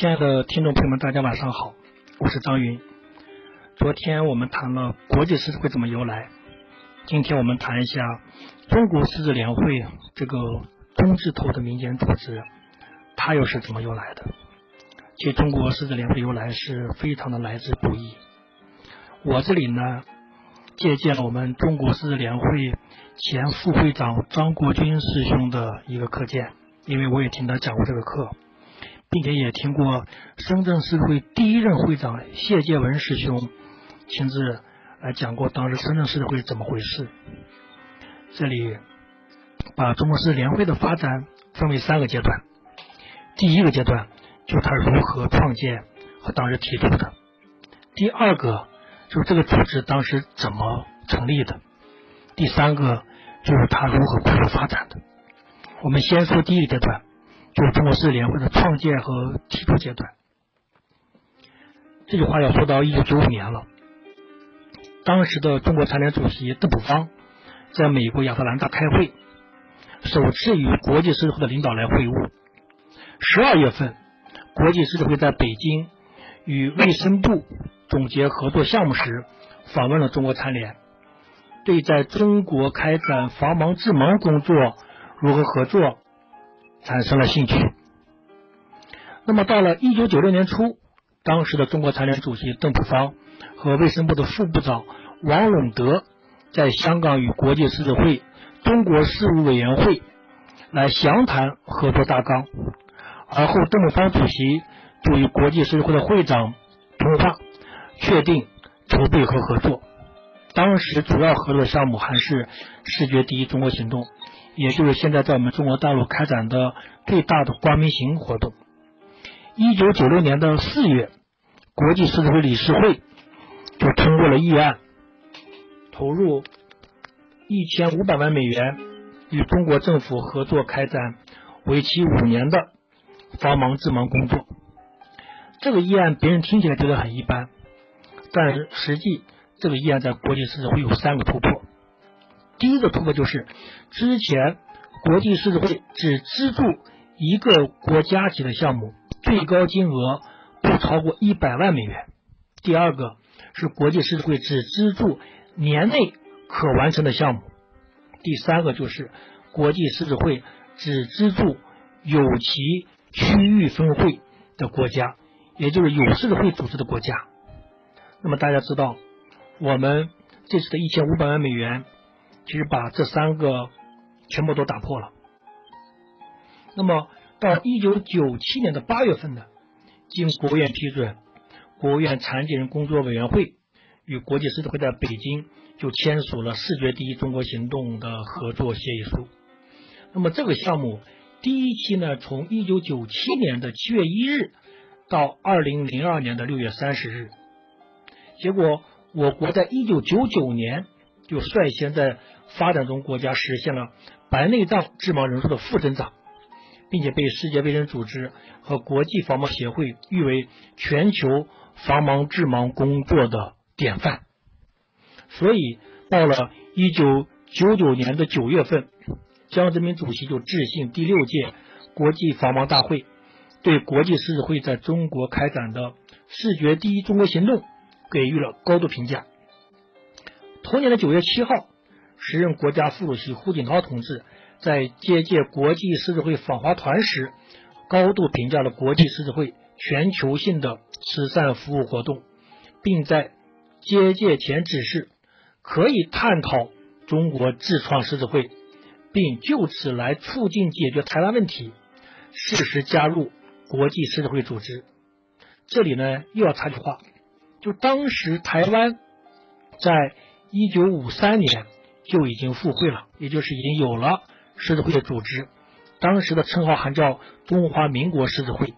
亲爱的听众朋友们，大家晚上好，我是张云。昨天我们谈了国际狮子会怎么由来，今天我们谈一下中国狮子联会这个中字头的民间组织，它又是怎么由来的？其实中国狮子联会由来是非常的来之不易。我这里呢，借鉴了我们中国狮子联会前副会长张国军师兄的一个课件，因为我也听他讲过这个课。并且也听过深圳市会第一任会长谢介文师兄亲自来讲过当时深圳市会怎么回事。这里把中国市联会的发展分为三个阶段，第一个阶段就是他如何创建和当时提出的；第二个就是这个组织当时怎么成立的；第三个就是他如何快速发展的。我们先说第一个阶段。就是中国世联会的创建和提出阶段，这句话要说到一九九五年了。当时的中国残联主席邓朴方在美国亚特兰大开会，首次与国际社会的领导来会晤。十二月份，国际狮子会在北京与卫生部总结合作项目时，访问了中国残联，对在中国开展防盲治盲工作如何合作。产生了兴趣。那么到了一九九六年初，当时的中国残联主席邓朴方和卫生部的副部长王陇德在香港与国际狮子会中国事务委员会来详谈合作大纲。而后邓朴方主席就与国际狮子会的会长通话，确定筹备和合作。当时主要合作项目还是视觉第一中国行动。也就是现在在我们中国大陆开展的最大的光明行活动。一九九六年的四月，国际狮子会理事会就通过了议案，投入一千五百万美元与中国政府合作开展为期五年的防盲治盲工作。这个议案别人听起来觉得很一般，但是实际这个议案在国际狮子会有三个突破。第一个突破就是，之前国际狮子会只资助一个国家级的项目，最高金额不超过一百万美元。第二个是国际狮子会只资助年内可完成的项目。第三个就是国际狮子会只资助有其区域分会的国家，也就是有狮子会组织的国家。那么大家知道，我们这次的一千五百万美元。其实把这三个全部都打破了。那么到一九九七年的八月份呢，经国务院批准，国务院残疾人工作委员会与国际狮子会在北京就签署了“视觉第一中国行动”的合作协议书。那么这个项目第一期呢，从一九九七年的七月一日到二零零二年的六月三十日。结果我国在一九九九年就率先在发展中国家实现了白内障致盲人数的负增长，并且被世界卫生组织和国际防盲协会誉为全球防盲治盲工作的典范。所以，到了一九九九年的九月份，江泽民主席就致信第六届国际防盲大会，对国际狮子会在中国开展的“视觉第一中国行动”给予了高度评价。同年的九月七号。时任国家副主席胡锦涛同志在接见国际狮子会访华团时，高度评价了国际狮子会全球性的慈善服务活动，并在接见前指示可以探讨中国自创狮子会，并就此来促进解决台湾问题，适时加入国际狮子会组织。这里呢又要插句话，就当时台湾在一九五三年。就已经复会了，也就是已经有了狮子会的组织。当时的称号还叫中华民国狮子会。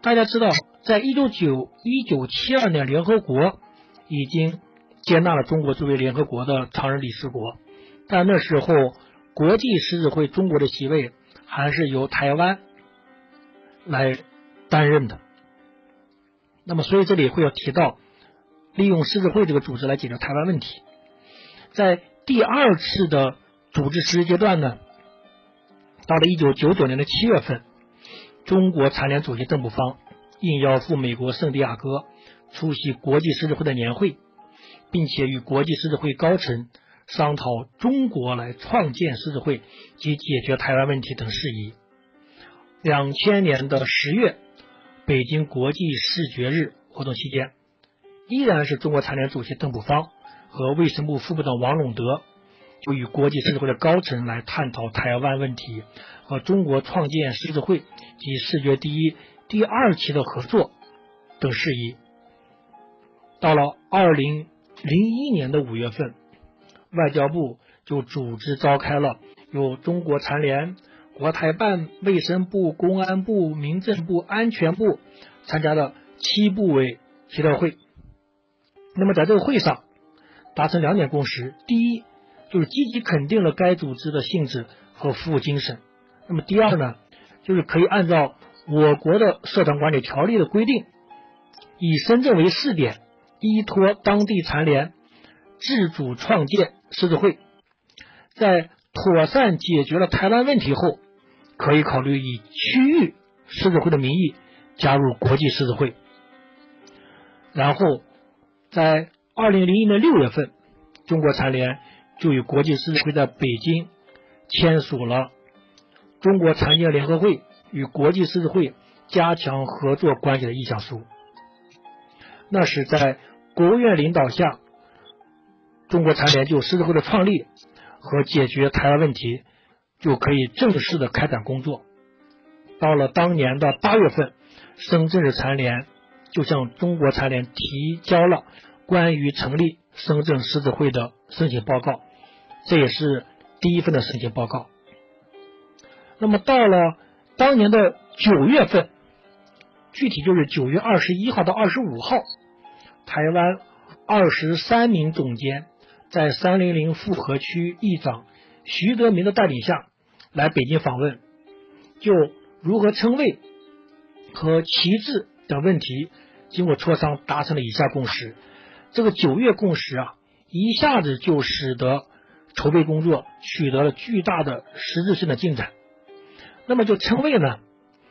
大家知道，在一九九一九七二年，联合国已经接纳了中国作为联合国的常任理事国，但那时候国际狮子会中国的席位还是由台湾来担任的。那么，所以这里会要提到利用狮子会这个组织来解决台湾问题，在。第二次的组织实施阶段呢，到了一九九九年的七月份，中国残联主席邓朴方应邀赴美国圣地亚哥出席国际狮子会的年会，并且与国际狮子会高层商讨中国来创建狮子会及解决台湾问题等事宜。两千年的十月，北京国际视觉日活动期间，依然是中国残联主席邓朴方和卫生部副部长王陇德就与国际狮子会的高层来探讨台湾问题和中国创建狮子会及视觉第一第二期的合作等事宜。到了二零零一年的五月份，外交部就组织召开了由中国残联。国台办、卫生部、公安部、民政部、安全部参加的七部委协调会。那么在这个会上达成两点共识：第一，就是积极肯定了该组织的性质和服务精神；那么第二呢，就是可以按照我国的社团管理条例的规定，以深圳为试点，依托当地残联自主创建狮子会，在妥善解决了台湾问题后。可以考虑以区域狮子会的名义加入国际狮子会，然后在二零零一年六月份，中国残联就与国际狮子会在北京签署了中国残疾人联合会与国际狮子会加强合作关系的意向书。那是在国务院领导下，中国残联就狮子会的创立和解决台湾问题。就可以正式的开展工作。到了当年的八月份，深圳市残联就向中国残联提交了关于成立深圳狮子会的申请报告，这也是第一份的申请报告。那么到了当年的九月份，具体就是九月二十一号到二十五号，台湾二十三名总监在三零零复合区议长徐德明的带领下。来北京访问，就如何称谓和旗帜等问题，经过磋商达成了以下共识。这个九月共识啊，一下子就使得筹备工作取得了巨大的实质性的进展。那么就称谓呢，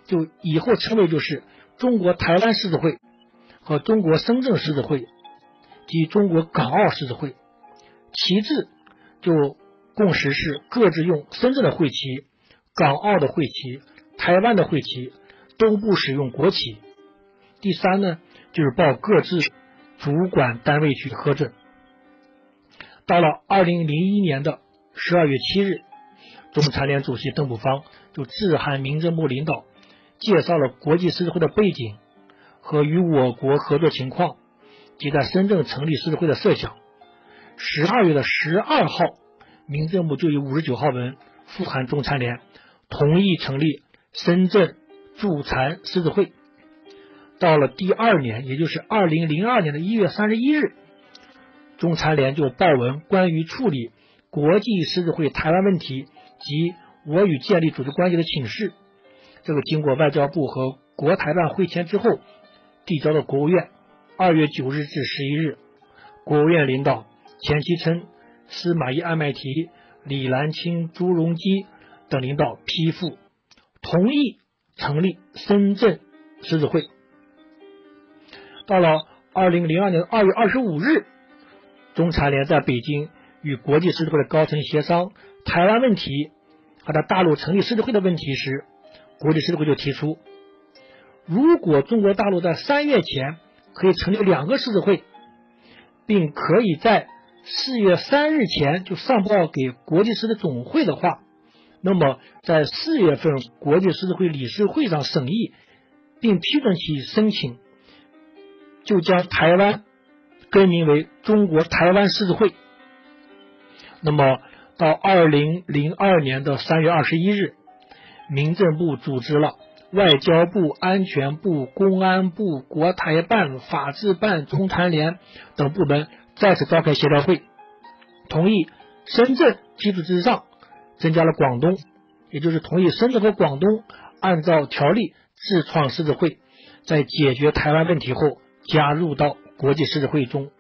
就以后称谓就是中国台湾狮子会和中国深圳狮子会及中国港澳狮子会。旗帜就。共识是各自用深圳的会旗、港澳的会旗、台湾的会旗，都不使用国旗。第三呢，就是报各自主管单位去核准。到了二零零一年的十二月七日，中残联主席邓朴方就致函民政部领导，介绍了国际狮子会的背景和与我国合作情况及在深圳成立狮子会的设想。十二月的十二号。民政部就以五十九号文复函中残联，同意成立深圳助残狮子会。到了第二年，也就是二零零二年的一月三十一日，中残联就报文关于处理国际狮子会台湾问题及我与建立组织关系的请示。这个经过外交部和国台办会签之后，递交到国务院。二月九日至十一日，国务院领导钱其琛。司马懿、安麦提、李兰清、朱镕基等领导批复同意成立深圳狮子会。到了二零零二年二月二十五日，中残联在北京与国际狮子会的高层协商台湾问题和在大陆成立狮子会的问题时，国际狮子会就提出，如果中国大陆在三月前可以成立两个狮子会，并可以在四月三日前就上报给国际狮子总会的话，那么在四月份国际狮子会理事会上审议并批准其申请，就将台湾更名为中国台湾狮子会。那么到二零零二年的三月二十一日，民政部组织了外交部、安全部、公安部、国台办、法制办、中台联等部门。再次召开协调会，同意深圳基础之上增加了广东，也就是同意深圳和广东按照条例自创狮子会，在解决台湾问题后加入到国际狮子会中。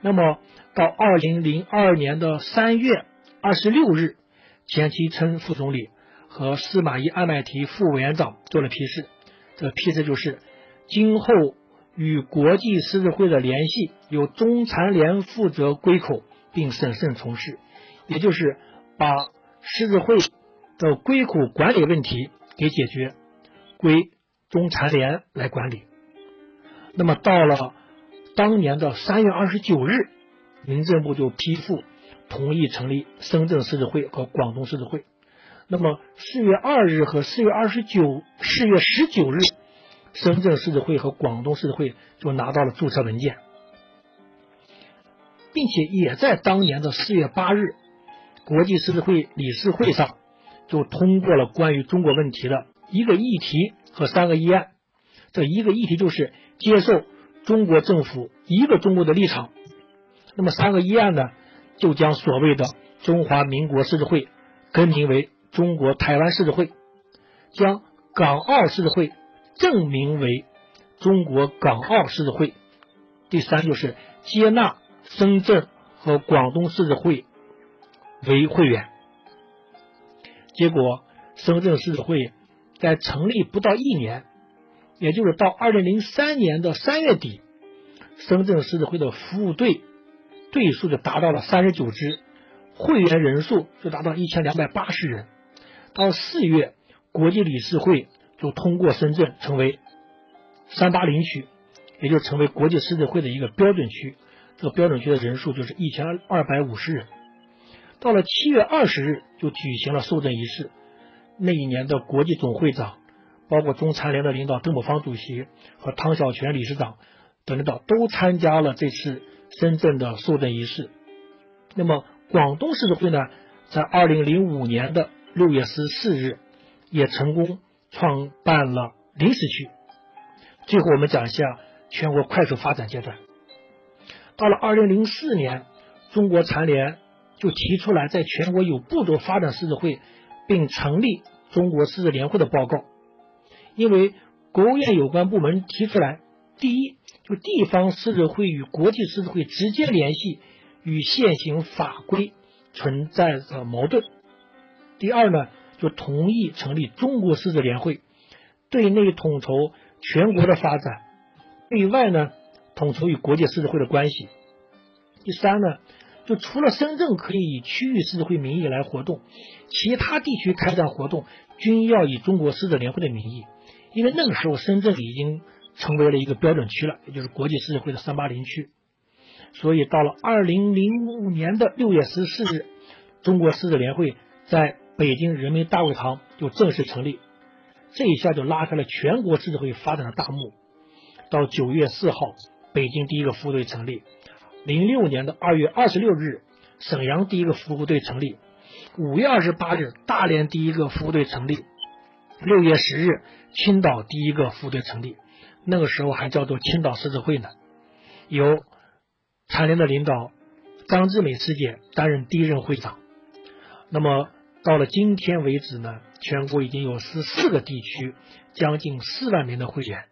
那么到二零零二年的三月二十六日，钱其琛副总理和司马懿、安麦提副委员长做了批示，这批示就是今后与国际狮子会的联系由中残联负责归口并审慎从事，也就是把狮子会的归口管理问题给解决，归中残联来管理。那么到了当年的三月二十九日，民政部就批复同意成立深圳狮子会和广东狮子会。那么四月二日和四月二十九、四月十九日，深圳狮子会和广东狮子会就拿到了注册文件，并且也在当年的四月八日，国际狮子会理事会上就通过了关于中国问题的一个议题和三个议案。这一个议题就是接受中国政府一个中国的立场。那么三个议案呢，就将所谓的中华民国狮子会更名为。中国台湾狮子会将港澳狮子会正名为中国港澳狮子会。第三就是接纳深圳和广东狮子会为会员。结果，深圳狮子会在成立不到一年，也就是到二零零三年的三月底，深圳狮子会的服务队队数就达到了三十九支，会员人数就达到一千两百八十人。到四月，国际理事会就通过深圳成为三八零区，也就成为国际狮子会的一个标准区。这个标准区的人数就是一千二百五十人。到了七月二十日，就举行了受证仪式。那一年的国际总会长，包括中残联的领导邓宝方主席和汤小泉理事长等领导都参加了这次深圳的受证仪式。那么广东狮子会呢，在二零零五年的六月十四日，也成功创办了临时区。最后，我们讲一下全国快速发展阶段。到了二零零四年，中国残联就提出来在全国有步骤发展狮子会，并成立中国狮子联会的报告。因为国务院有关部门提出来，第一，就地方狮子会与国际狮子会直接联系与现行法规存在着矛盾。第二呢，就同意成立中国狮子联会，对内统筹全国的发展，对外呢统筹与国际狮子会的关系。第三呢，就除了深圳可以以区域狮子会名义来活动，其他地区开展活动均要以中国狮子联会的名义，因为那个时候深圳已经成为了一个标准区了，也就是国际狮子会的三八零区。所以到了二零零五年的六月十四日，中国狮子联会在北京人民大会堂就正式成立，这一下就拉开了全国狮子会发展的大幕。到九月四号，北京第一个服务队成立；零六年的二月二十六日，沈阳第一个服务队成立；五月二十八日，大连第一个服务队成立；六月十日，青岛第一个服务队成立。那个时候还叫做青岛狮子会呢，由残联的领导张志美师姐担任第一任会长。那么。到了今天为止呢，全国已经有十四个地区，将近四万名的会员。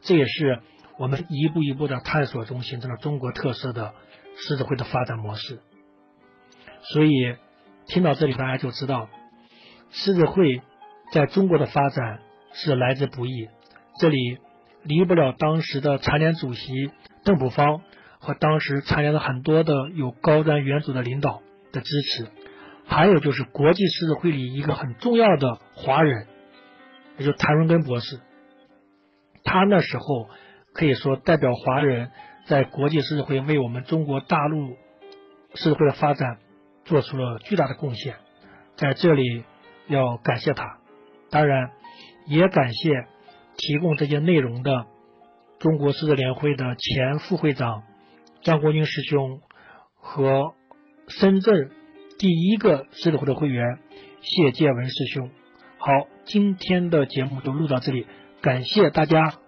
这也是我们一步一步的探索中形成了中国特色的狮子会的发展模式。所以听到这里，大家就知道狮子会在中国的发展是来之不易。这里离不了当时的残联主席邓普方和当时残联的很多的有高瞻远瞩的领导的支持。还有就是国际狮子会里一个很重要的华人，也就是谭荣根博士，他那时候可以说代表华人在国际狮子会为我们中国大陆狮子会的发展做出了巨大的贡献，在这里要感谢他，当然也感谢提供这些内容的中国狮子联会的前副会长张国军师兄和深圳。第一个狮子会的会员谢建文师兄，好，今天的节目就录到这里，感谢大家。